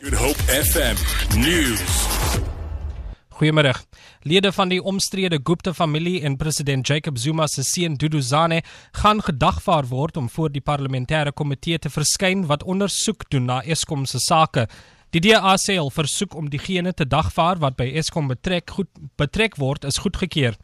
Good Hope FM News. Goeiemôre. Lede van die omstrede Gupta familie en president Jacob Zuma se seun Duduzane gaan gedagvaar word om voor die parlementêre komitee te verskyn wat ondersoek doen na Eskom se sake. Die DA sê hulle versoek om diegene te dagvaar wat by Eskom betrek goed betrek word is goedgekeur.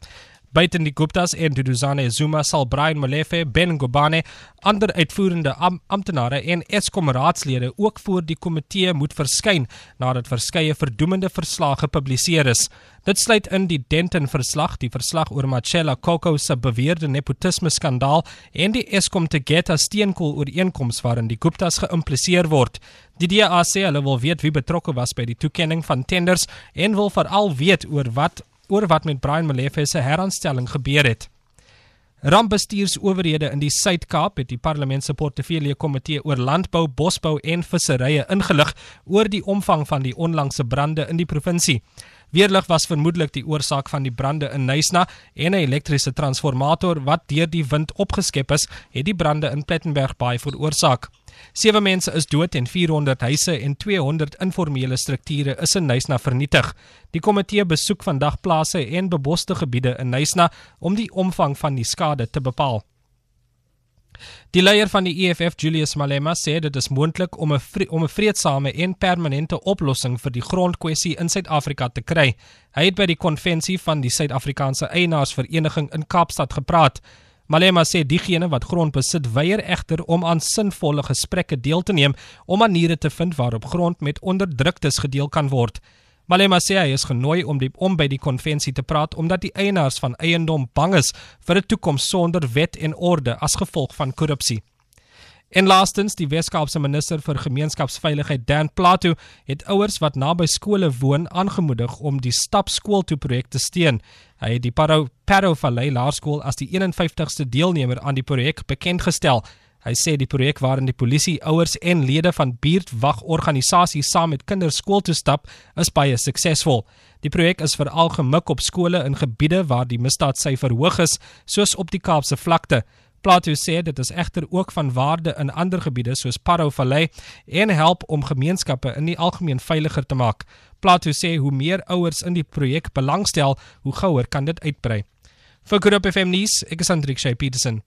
Buiten die Guptas en Duduzane Zuma sal Brian Molefe, Ben Ngubane, ander uitvoerende am amptenare en Eskom raadslede ook voor die komitee moet verskyn nadat verskeie verdoemende verslae gepubliseer is. Dit sluit in die Denton verslag, die verslag oor Machela Koko se beweerde nepotisme skandaal en die Eskom Tegeta steenkool ooreenkoms waarin die Guptas geïmpliseer word. Die DA sê hulle wil weet wie betrokke was by die toekenning van tenders en wil veral weet oor wat oor wat met Brian Molefe se heraanstelling gebeur het. Rampbestuursowerhede in die Suid-Kaap het die Parlement se portefeulje komitee oor landbou, bosbou en visserye ingelig oor die omvang van die onlangse brande in die provinsie. Weerlig was vermoedelik die oorsaak van die brande in Nysna en 'n elektriese transformator wat deur die wind opgeskep is, het die brande in Plettenberg Bay veroorsaak. Sewe mense is dood en 400 huise en 200 informele strukture is in Nysna vernietig. Die komitee besoek vandag plase en beboste gebiede in Nysna om die omvang van die skade te bepaal. Die leier van die EFF, Julius Malema, sê dit is moontlik om 'n om 'n vredesame en permanente oplossing vir die grondkwessie in Suid-Afrika te kry. Hy het by die konvensie van die Suid-Afrikaanse Eienaarsvereniging in Kaapstad gepraat. Malema sê diegene wat grond besit weier egter om aan sinvolle gesprekke deel te neem om maniere te vind waarop grond met onderdruktes gedeel kan word. Malema sê hy is genooi om die om by die konvensie te praat omdat die eienaars van eiendom bang is vir 'n toekoms sonder wet en orde as gevolg van korrupsie. En laastens, die Weskaapse minister vir gemeenskapsveiligheid, Dan Plato, het ouers wat naby skole woon aangemoedig om die Stap Skool toe projek te steun. Hy het die Parow Parow Valley Laerskool as die 51ste deelnemer aan die projek bekend gestel. Hy sê die projek waarin die polisie, ouers en lede van buurtwagorganisasies saam met kinders skool toe stap, is baie suksesvol. Die projek is veral gemik op skole in gebiede waar die misdaadsyfer hoog is, soos op die Kaapse vlakte. Plato sê dit is egter ook van waarde in ander gebiede soos Parow Valley en help om gemeenskappe in die algemeen veiliger te maak. Plato sê hoe meer ouers in die projek belangstel, hoe gouer kan dit uitbrei. Vir Hope FM nuus, ek is Andriek Shay Petersen.